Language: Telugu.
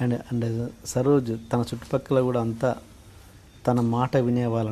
అండ్ అండ్ సరోజ్ తన చుట్టుపక్కల కూడా అంతా తన మాట వినేవాళ్ళం